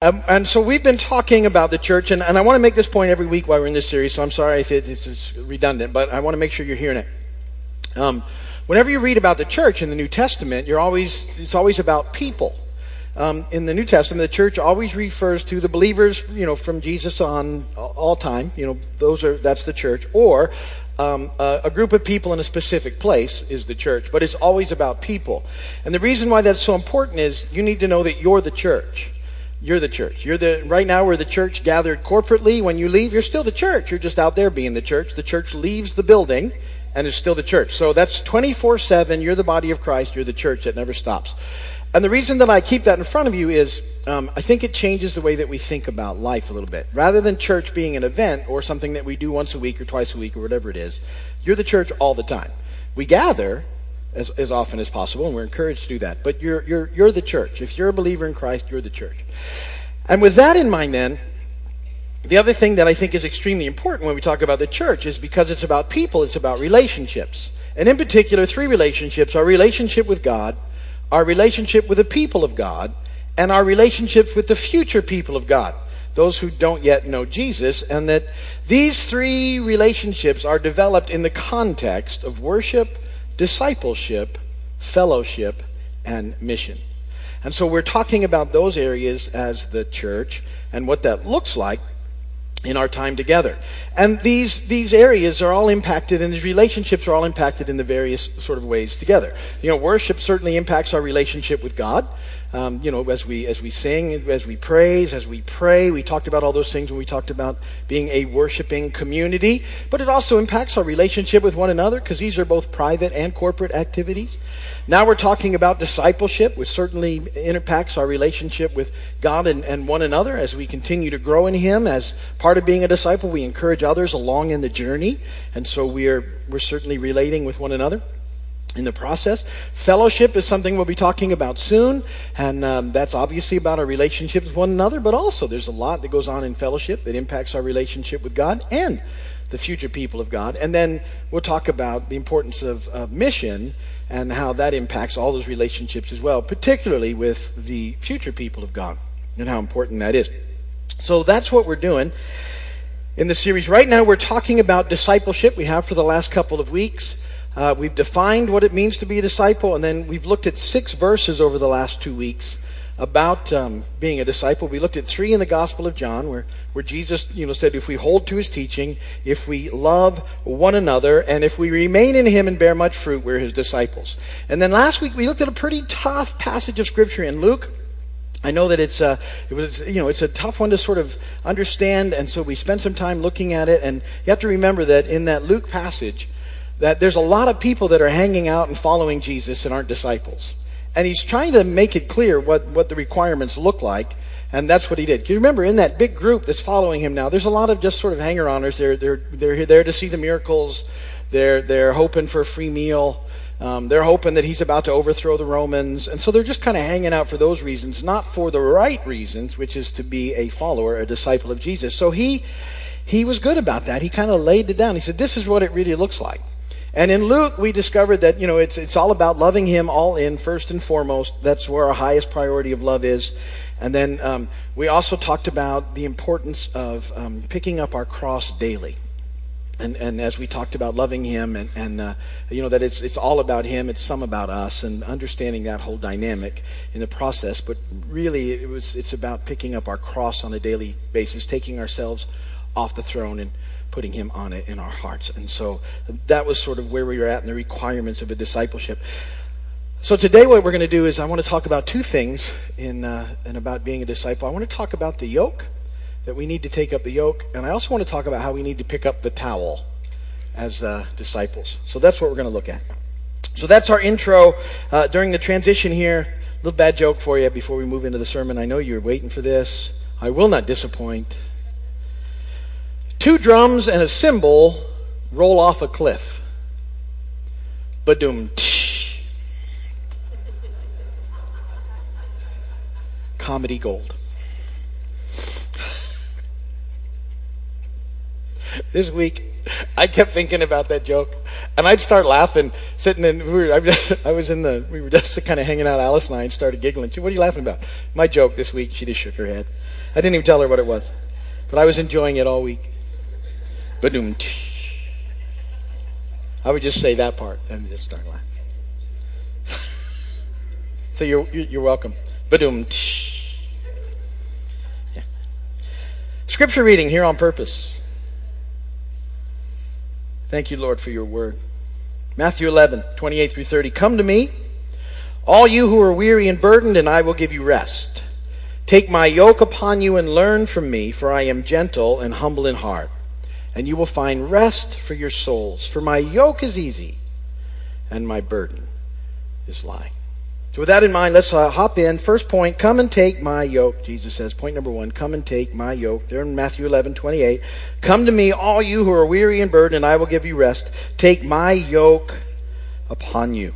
Um, and so we've been talking about the church, and, and I want to make this point every week while we're in this series, so I'm sorry if it, it's, redundant, but I want to make sure you're hearing it. Um, whenever you read about the church in the New Testament, you're always, it's always about people. Um, in the New Testament, the church always refers to the believers, you know, from Jesus on all time. You know, those are that's the church, or um, a, a, group of people in a specific place is the church. But it's always about people, and the reason why that's so important is you need to know that you're the church. You're the church. You're the right now we're the church gathered corporately. When you leave, you're still the church. You're just out there being the church. The church leaves the building and is still the church. So that's 24/7. You're the body of Christ. You're the church that never stops. And the reason that I keep that in front of you is um, I think it changes the way that we think about life a little bit. Rather than church being an event or something that we do once a week or twice a week or whatever it is, you're the church all the time. We gather, as, as often as possible, and we're encouraged to do that. But you're, you're, you're the church. If you're a believer in Christ, you're the church. And with that in mind, then, the other thing that I think is extremely important when we talk about the church is because it's about people, it's about relationships. And in particular, three relationships our relationship with God, our relationship with the people of God, and our relationships with the future people of God, those who don't yet know Jesus, and that these three relationships are developed in the context of worship discipleship, fellowship, and mission. And so we're talking about those areas as the church and what that looks like in our time together. And these, these areas are all impacted, and these relationships are all impacted in the various sort of ways together. You know, worship certainly impacts our relationship with God. Um, you know, as we as we sing, as we praise, as we pray, we talked about all those things when we talked about being a worshiping community. But it also impacts our relationship with one another because these are both private and corporate activities. Now we're talking about discipleship, which certainly impacts our relationship with God and, and one another as we continue to grow in Him. As part of being a disciple, we encourage others along in the journey, and so we are we're certainly relating with one another in the process. Fellowship is something we'll be talking about soon, and um, that's obviously about our relationship with one another, but also there's a lot that goes on in fellowship that impacts our relationship with God and the future people of God. And then we'll talk about the importance of, of mission and how that impacts all those relationships as well, particularly with the future people of God and how important that is. So that's what we're doing in the series. Right now, we're talking about discipleship. We have for the last couple of weeks. Uh, we've defined what it means to be a disciple, and then we've looked at six verses over the last two weeks about um, being a disciple. We looked at three in the Gospel of John, where, where Jesus, you know, said, "If we hold to His teaching, if we love one another, and if we remain in Him and bear much fruit, we're His disciples." And then last week we looked at a pretty tough passage of Scripture in Luke. I know that it's a, uh, it was, you know, it's a tough one to sort of understand, and so we spent some time looking at it. And you have to remember that in that Luke passage, that there's a lot of people that are hanging out and following Jesus and aren't disciples. And he's trying to make it clear what, what the requirements look like. And that's what he did. You remember in that big group that's following him now, there's a lot of just sort of hanger-oners. They're, they're, they're there to see the miracles. They're, they're hoping for a free meal. Um, they're hoping that he's about to overthrow the Romans. And so they're just kind of hanging out for those reasons, not for the right reasons, which is to be a follower, a disciple of Jesus. So he, he was good about that. He kind of laid it down. He said, this is what it really looks like. And in Luke, we discovered that, you know, it's, it's all about loving Him all in, first and foremost. That's where our highest priority of love is. And then um, we also talked about the importance of um, picking up our cross daily. And, and as we talked about loving Him, and, and uh, you know, that it's, it's all about Him, it's some about us, and understanding that whole dynamic in the process. But really, it was, it's about picking up our cross on a daily basis, taking ourselves off the throne and putting him on it in our hearts. And so that was sort of where we were at in the requirements of a discipleship. So today, what we're going to do is I want to talk about two things in uh, and about being a disciple. I want to talk about the yoke that we need to take up the yoke, and I also want to talk about how we need to pick up the towel as uh, disciples. So that's what we're going to look at. So that's our intro uh, during the transition here. Little bad joke for you before we move into the sermon. I know you're waiting for this. I will not disappoint. Two drums and a cymbal roll off a cliff. Badoom. Comedy gold. this week, I kept thinking about that joke, and I'd start laughing, sitting in. We were, I was in the. We were just kind of hanging out. Alice and I and started giggling. She, What are you laughing about? My joke this week. She just shook her head. I didn't even tell her what it was, but I was enjoying it all week. Badoom. I would just say that part and just start laughing. so you're you're welcome. Badoom. Yeah. Scripture reading here on purpose. Thank you, Lord, for your word. Matthew 11, 28 through 30. Come to me, all you who are weary and burdened, and I will give you rest. Take my yoke upon you and learn from me, for I am gentle and humble in heart, and you will find rest for your souls. For my yoke is easy, and my burden is light. So, with that in mind, let's uh, hop in. First point come and take my yoke. Jesus says, point number one, come and take my yoke. There in Matthew 11, 28. Come to me, all you who are weary and burdened, and I will give you rest. Take my yoke upon you.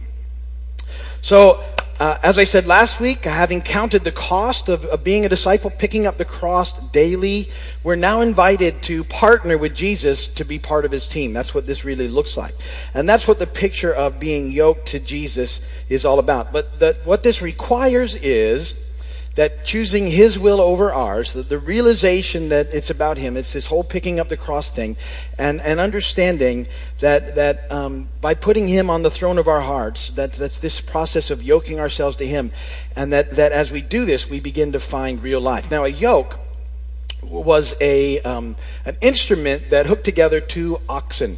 So, uh, as I said last week, having counted the cost of, of, being a disciple, picking up the cross daily, we're now invited to partner with Jesus to be part of his team. That's what this really looks like. And that's what the picture of being yoked to Jesus is all about. But the, what this requires is that choosing his will over ours, the, the realization that it's about him, it's this whole picking up the cross thing, and, and understanding that, that um, by putting him on the throne of our hearts, that, that's this process of yoking ourselves to him, and that, that as we do this, we begin to find real life. Now, a yoke was a, um, an instrument that hooked together two oxen,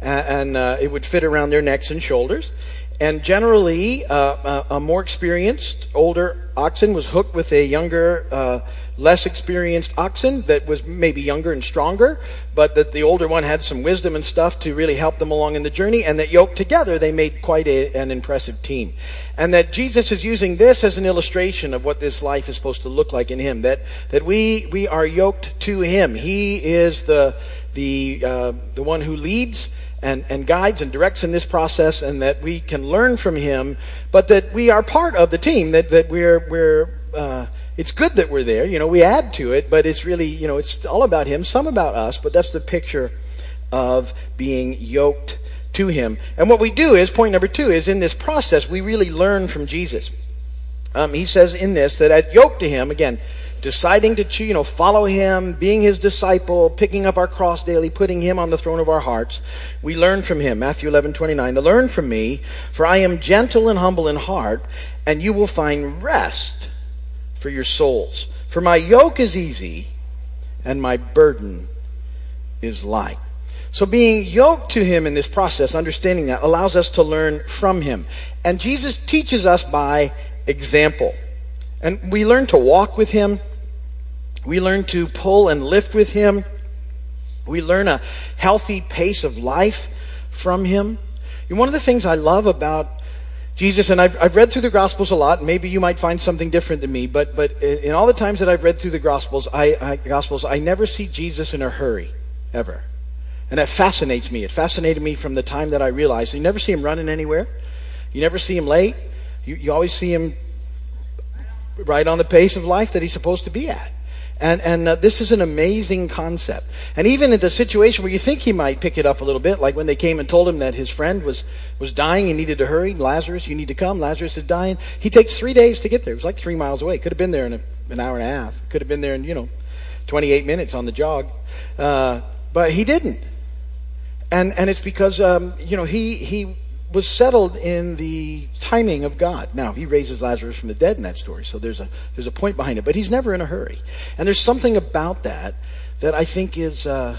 and, and uh, it would fit around their necks and shoulders. And generally, uh, a more experienced, older oxen was hooked with a younger, uh, less experienced oxen that was maybe younger and stronger, but that the older one had some wisdom and stuff to really help them along in the journey, and that yoked together they made quite a, an impressive team. And that Jesus is using this as an illustration of what this life is supposed to look like in Him. That that we we are yoked to Him. He is the the uh, the one who leads and, and guides and directs in this process and that we can learn from him, but that we are part of the team, that, that we're, we're uh, it's good that we're there. You know, we add to it, but it's really, you know, it's all about him, some about us, but that's the picture of being yoked to him. And what we do is, point number two, is in this process, we really learn from Jesus. Um, he says in this that at yoke to him, again, deciding to you know follow him being his disciple picking up our cross daily putting him on the throne of our hearts. We learn from him matthew 11 29 to learn from me for i am gentle and humble in heart and you will find rest for your souls. For my yoke is easy and my burden is light. So being yoked to him in this process understanding that allows us to learn from him. And jesus teaches us by example. And we learn to walk with him we learn to pull and lift with Him. We learn a healthy pace of life from Him. One of the things I love about Jesus, and I've, I've read through the Gospels a lot. Maybe you might find something different than me, but but in all the times that I've read through the Gospels, I, I Gospels, I never see Jesus in a hurry, ever, and that fascinates me. It fascinated me from the time that I realized you never see him running anywhere, you never see him late. You, you always see him right on the pace of life that he's supposed to be at. And, and uh, this is an amazing concept. And even in the situation where you think he might pick it up a little bit, like when they came and told him that his friend was, was dying, he needed to hurry, Lazarus, you need to come, Lazarus is dying. He takes three days to get there. It was like three miles away. Could have been there in a, an hour and a half. Could have been there in, you know, 28 minutes on the jog. Uh, but he didn't. And, and it's because, um, you know, he, he was settled in the timing of God. Now, he raises Lazarus from the dead in that story, so there's a, there's a point behind it, but he's never in a hurry. And there's something about that that I think is, uh,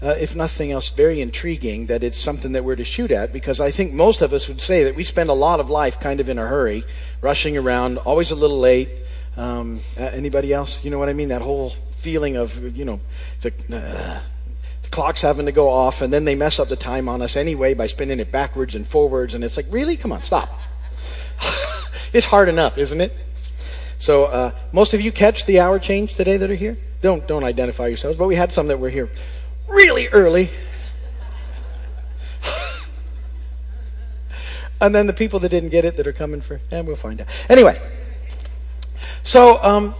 uh, if nothing else, very intriguing that it's something that we're to shoot at because I think most of us would say that we spend a lot of life kind of in a hurry, rushing around, always a little late. Um, anybody else? You know what I mean? That whole feeling of, you know, the, uh, clock's having to go off, and then they mess up the time on us anyway by spinning it backwards and forwards. And it's like, really? Come on, stop. it's hard enough, isn't it? So uh, most of you catch the hour change today that are here. Don't don't identify yourselves, but we had some that were here really early. and then the people that didn't get it that are coming for, and we'll find out. Anyway, so um,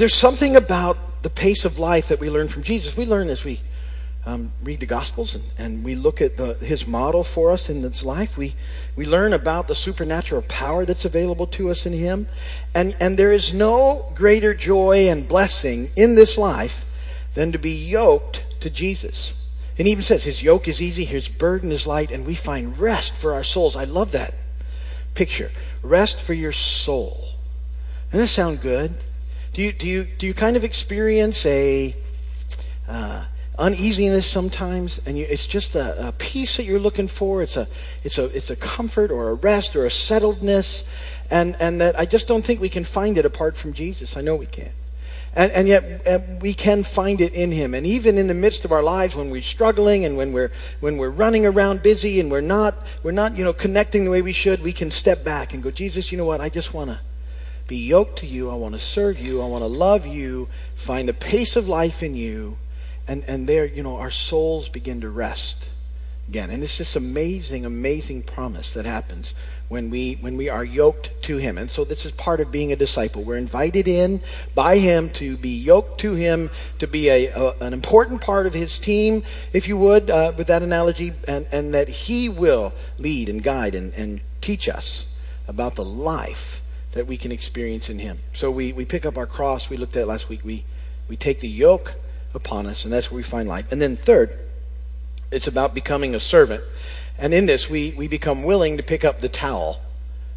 there's something about the pace of life that we learn from Jesus. We learn as we um, read the Gospels and, and we look at the, his model for us in this life. We, we learn about the supernatural power that's available to us in him. And, and there is no greater joy and blessing in this life than to be yoked to Jesus. And he even says his yoke is easy, his burden is light, and we find rest for our souls. I love that picture. Rest for your soul. Doesn't that sound good? Do you, do you, do you kind of experience a, uh, uneasiness sometimes, and you, it's just a, a, peace that you're looking for. It's a, it's a, it's a comfort or a rest or a settledness, and and that I just don't think we can find it apart from Jesus. I know we can't, and and yet and we can find it in Him. And even in the midst of our lives, when we're struggling and when we're when we're running around busy and we're not we're not you know connecting the way we should, we can step back and go, Jesus, you know what? I just want to be yoked to you. I want to serve you. I want to love you. Find the pace of life in you and, and there, you know, our souls begin to rest again. And it's this amazing, amazing promise that happens when we when we are yoked to him. And so this is part of being a disciple. We're invited in by him to be yoked to him, to be a, a an important part of his team, if you would, uh, with that analogy, and, and that he will lead and guide and, and teach us about the life that we can experience in him. So we, we pick up our cross, we looked at last week, we, we take the yoke upon us, and that's where we find life. And then, third, it's about becoming a servant. And in this, we, we become willing to pick up the towel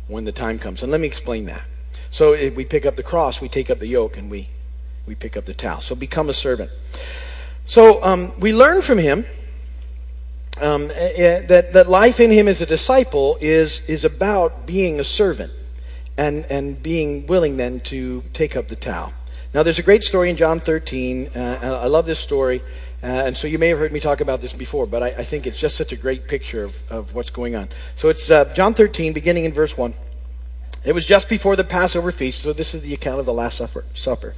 when the time comes. And let me explain that. So, if we pick up the cross, we take up the yoke, and we, we pick up the towel. So, become a servant. So, um, we learn from him um, eh, eh, that, that life in him as a disciple is, is about being a servant and, and being willing then to take up the towel. Now, there's a great story in John 13. Uh, I love this story. Uh, and so you may have heard me talk about this before, but I, I think it's just such a great picture of, of what's going on. So it's uh, John 13, beginning in verse 1. It was just before the Passover feast, so this is the account of the Last Supper.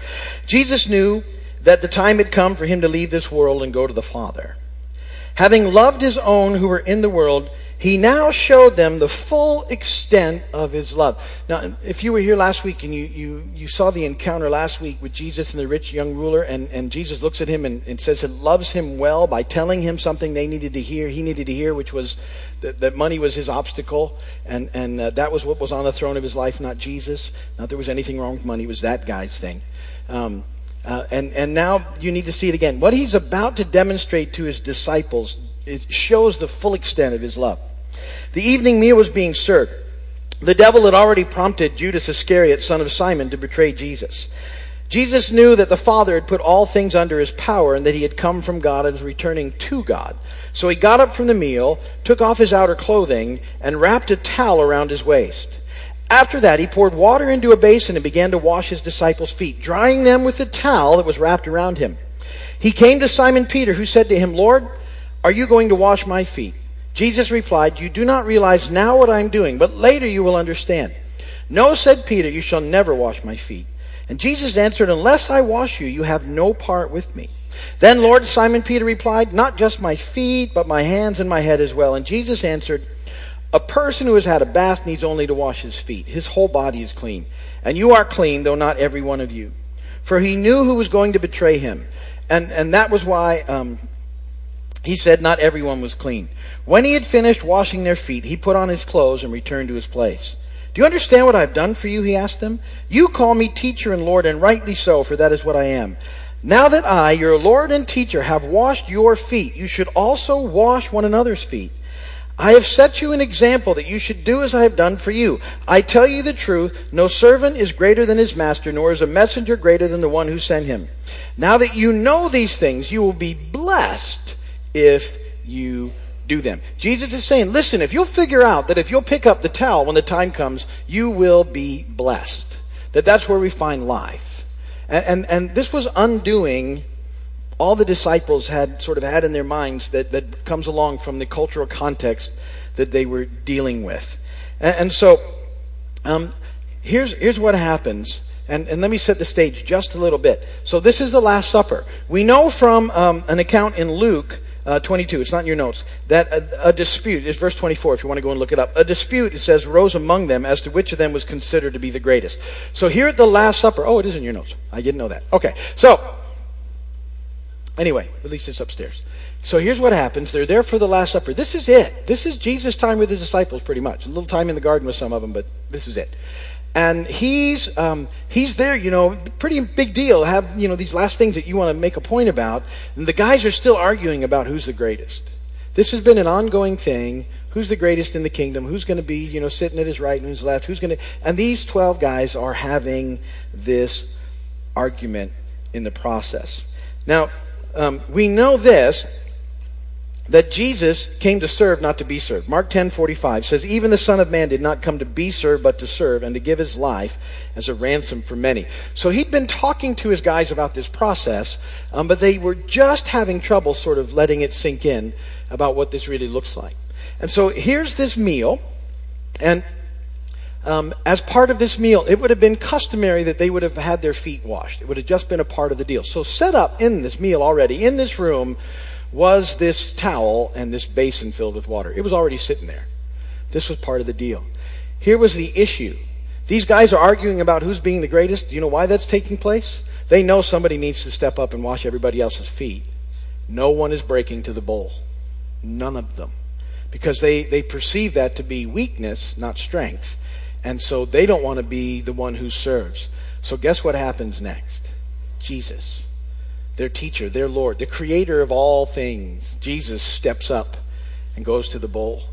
Jesus knew that the time had come for him to leave this world and go to the Father. Having loved his own who were in the world, he now showed them the full extent of his love. Now, if you were here last week and you, you, you saw the encounter last week with Jesus and the rich young ruler, and, and Jesus looks at him and, and says it loves him well by telling him something they needed to hear, he needed to hear, which was that, that money was his obstacle, and, and uh, that was what was on the throne of his life, not Jesus. Not there was anything wrong with money, it was that guy's thing. Um, uh, and, and now you need to see it again. What he's about to demonstrate to his disciples it shows the full extent of his love. The evening meal was being served. The devil had already prompted Judas Iscariot, son of Simon, to betray Jesus. Jesus knew that the Father had put all things under his power and that he had come from God and was returning to God. So he got up from the meal, took off his outer clothing, and wrapped a towel around his waist. After that, he poured water into a basin and began to wash his disciples' feet, drying them with the towel that was wrapped around him. He came to Simon Peter, who said to him, Lord, are you going to wash my feet? Jesus replied, You do not realize now what I am doing, but later you will understand. No, said Peter, you shall never wash my feet. And Jesus answered, Unless I wash you, you have no part with me. Then Lord Simon Peter replied, Not just my feet, but my hands and my head as well. And Jesus answered, A person who has had a bath needs only to wash his feet. His whole body is clean. And you are clean, though not every one of you. For he knew who was going to betray him. And, and that was why um, he said not everyone was clean. When he had finished washing their feet, he put on his clothes and returned to his place. Do you understand what I've done for you? He asked them. You call me teacher and Lord, and rightly so, for that is what I am. Now that I, your Lord and teacher, have washed your feet, you should also wash one another's feet. I have set you an example that you should do as I have done for you. I tell you the truth, no servant is greater than his master, nor is a messenger greater than the one who sent him. Now that you know these things, you will be blessed if you do them. Jesus is saying, listen, if you'll figure out that if you'll pick up the towel when the time comes, you will be blessed. That that's where we find life. And, and, and this was undoing all the disciples had sort of had in their minds that, that comes along from the cultural context that they were dealing with. And, and so, um, here's, here's what happens. And, and, let me set the stage just a little bit. So this is the Last Supper. We know from um, an account in Luke uh, 22, it's not in your notes, that a, a dispute, is verse 24 if you want to go and look it up. A dispute, it says, rose among them as to which of them was considered to be the greatest. So here at the Last Supper, oh, it is in your notes. I didn't know that. Okay, so, anyway, at least it's upstairs. So here's what happens. They're there for the Last Supper. This is it. This is Jesus' time with his disciples, pretty much. A little time in the garden with some of them, but this is it. And he's um, he's there, you know, pretty big deal. Have you know these last things that you want to make a point about, and the guys are still arguing about who's the greatest. This has been an ongoing thing. Who's the greatest in the kingdom? Who's going to be, you know, sitting at his right and who's left? Who's going to? And these twelve guys are having this argument in the process. Now, um, we know this that Jesus came to serve, not to be served. Mark 10 45 says, Even the Son of Man did not come to be served, but to serve, and to give his life as a ransom for many. So he'd been talking to his guys about this process, um, but they were just having trouble sort of letting it sink in about what this really looks like. And so here's this meal, and um, as part of this meal, it would have been customary that they would have had their feet washed. It would have just been a part of the deal. So set up in this meal already, in this room, was this towel and this basin filled with water. It was already sitting there. This was part of the deal. Here was the issue. These guys are arguing about who's being the greatest. Do you know why that's taking place? They know somebody needs to step up and wash everybody else's feet. No one is breaking to the bowl. None of them. Because they, they perceive that to be weakness, not strength. And so they don't want to be the one who serves. So guess what happens next? Jesus their teacher, their Lord, the creator of all things, Jesus steps up and goes to the bowl.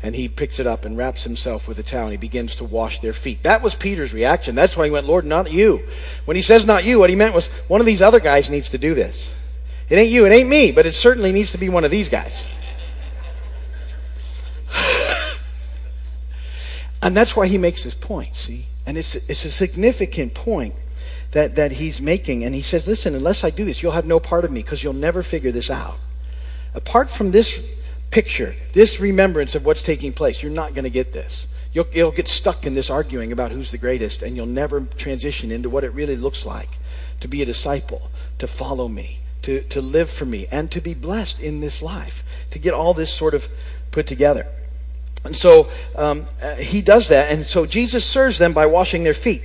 And he picks it up and wraps himself with a towel and he begins to wash their feet. That was Peter's reaction. That's why he went, Lord, not you. When he says not you, what he meant was one of these other guys needs to do this. It ain't you, it ain't me, but it certainly needs to be one of these guys. and that's why he makes this point, see? And it's, it's a significant point that, that he's making. And he says, Listen, unless I do this, you'll have no part of me because you'll never figure this out. Apart from this picture, this remembrance of what's taking place, you're not going to get this. You'll, you'll get stuck in this arguing about who's the greatest, and you'll never transition into what it really looks like to be a disciple, to follow me, to, to live for me, and to be blessed in this life, to get all this sort of put together. And so um, uh, he does that, and so Jesus serves them by washing their feet.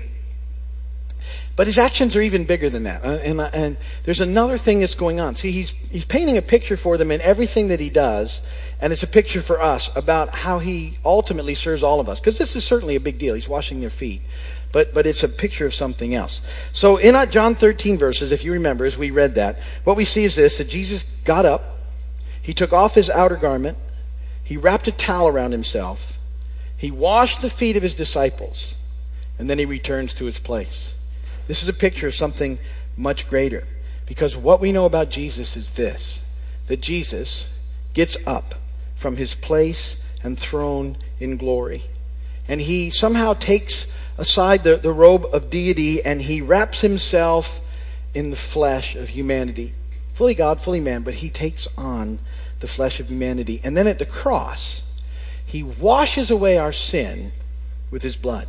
But his actions are even bigger than that. Uh, and, uh, and, there's another thing that's going on. See, he's, he's painting a picture for them in everything that he does, and it's a picture for us about how he ultimately serves all of us. Because this is certainly a big deal. He's washing their feet. But, but it's a picture of something else. So in uh, John 13 verses, if you remember, as we read that, what we see is this, that Jesus got up, he took off his outer garment, he wrapped a towel around himself, he washed the feet of his disciples, and then he returns to his place. This is a picture of something much greater. Because what we know about Jesus is this that Jesus gets up from his place and throne in glory. And he somehow takes aside the, the robe of deity and he wraps himself in the flesh of humanity. Fully God, fully man, but he takes on the flesh of humanity. And then at the cross, he washes away our sin with his blood.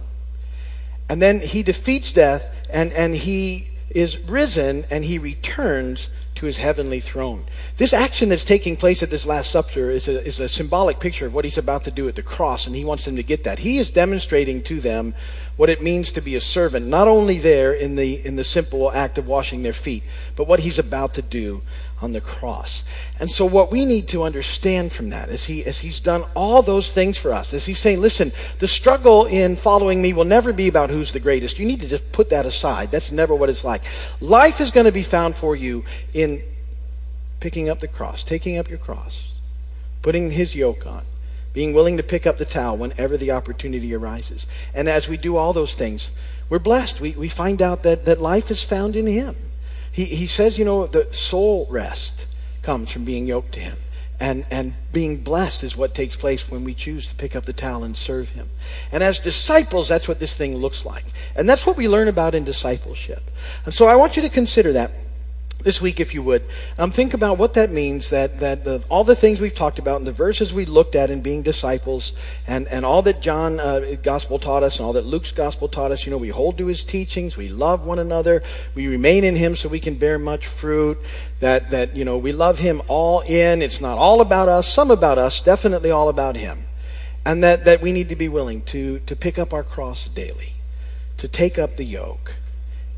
And then he defeats death and, and he is risen and he returns to his heavenly throne. This action that's taking place at this Last Supper is a, is a symbolic picture of what he's about to do at the cross, and he wants them to get that. He is demonstrating to them what it means to be a servant, not only there in the, in the simple act of washing their feet, but what he's about to do on the cross. And so what we need to understand from that is he as he's done all those things for us, is he's saying, listen, the struggle in following me will never be about who's the greatest. You need to just put that aside. That's never what it's like. Life is going to be found for you in picking up the cross, taking up your cross, putting his yoke on, being willing to pick up the towel whenever the opportunity arises. And as we do all those things, we're blessed. We, we find out that, that life is found in him. He, he says, you know, the soul rest comes from being yoked to him. And, and being blessed is what takes place when we choose to pick up the towel and serve him. And as disciples, that's what this thing looks like. And that's what we learn about in discipleship. And so I want you to consider that this week, if you would, um, think about what that means that, that the, all the things we've talked about and the verses we looked at in being disciples and, and all that John uh, gospel taught us and all that Luke's gospel taught us. You know, we hold to his teachings, we love one another, we remain in him so we can bear much fruit, that, that, you know, we love him all in. It's not all about us, some about us, definitely all about him. And that, that we need to be willing to, to pick up our cross daily, to take up the yoke,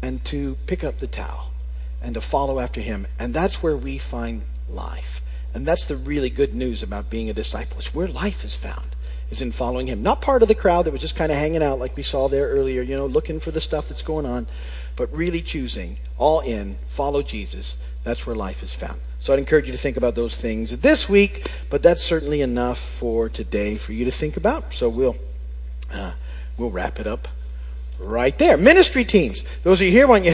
and to pick up the towel and to follow after him. And that's where we find life. And that's the really good news about being a disciple. It's where life is found, is in following him. Not part of the crowd that was just kind of hanging out like we saw there earlier, you know, looking for the stuff that's going on, but really choosing, all in, follow Jesus. That's where life is found. So I'd encourage you to think about those things this week, but that's certainly enough for today for you to think about. So we'll uh, we'll wrap it up right there. Ministry teams. Those of you here, want you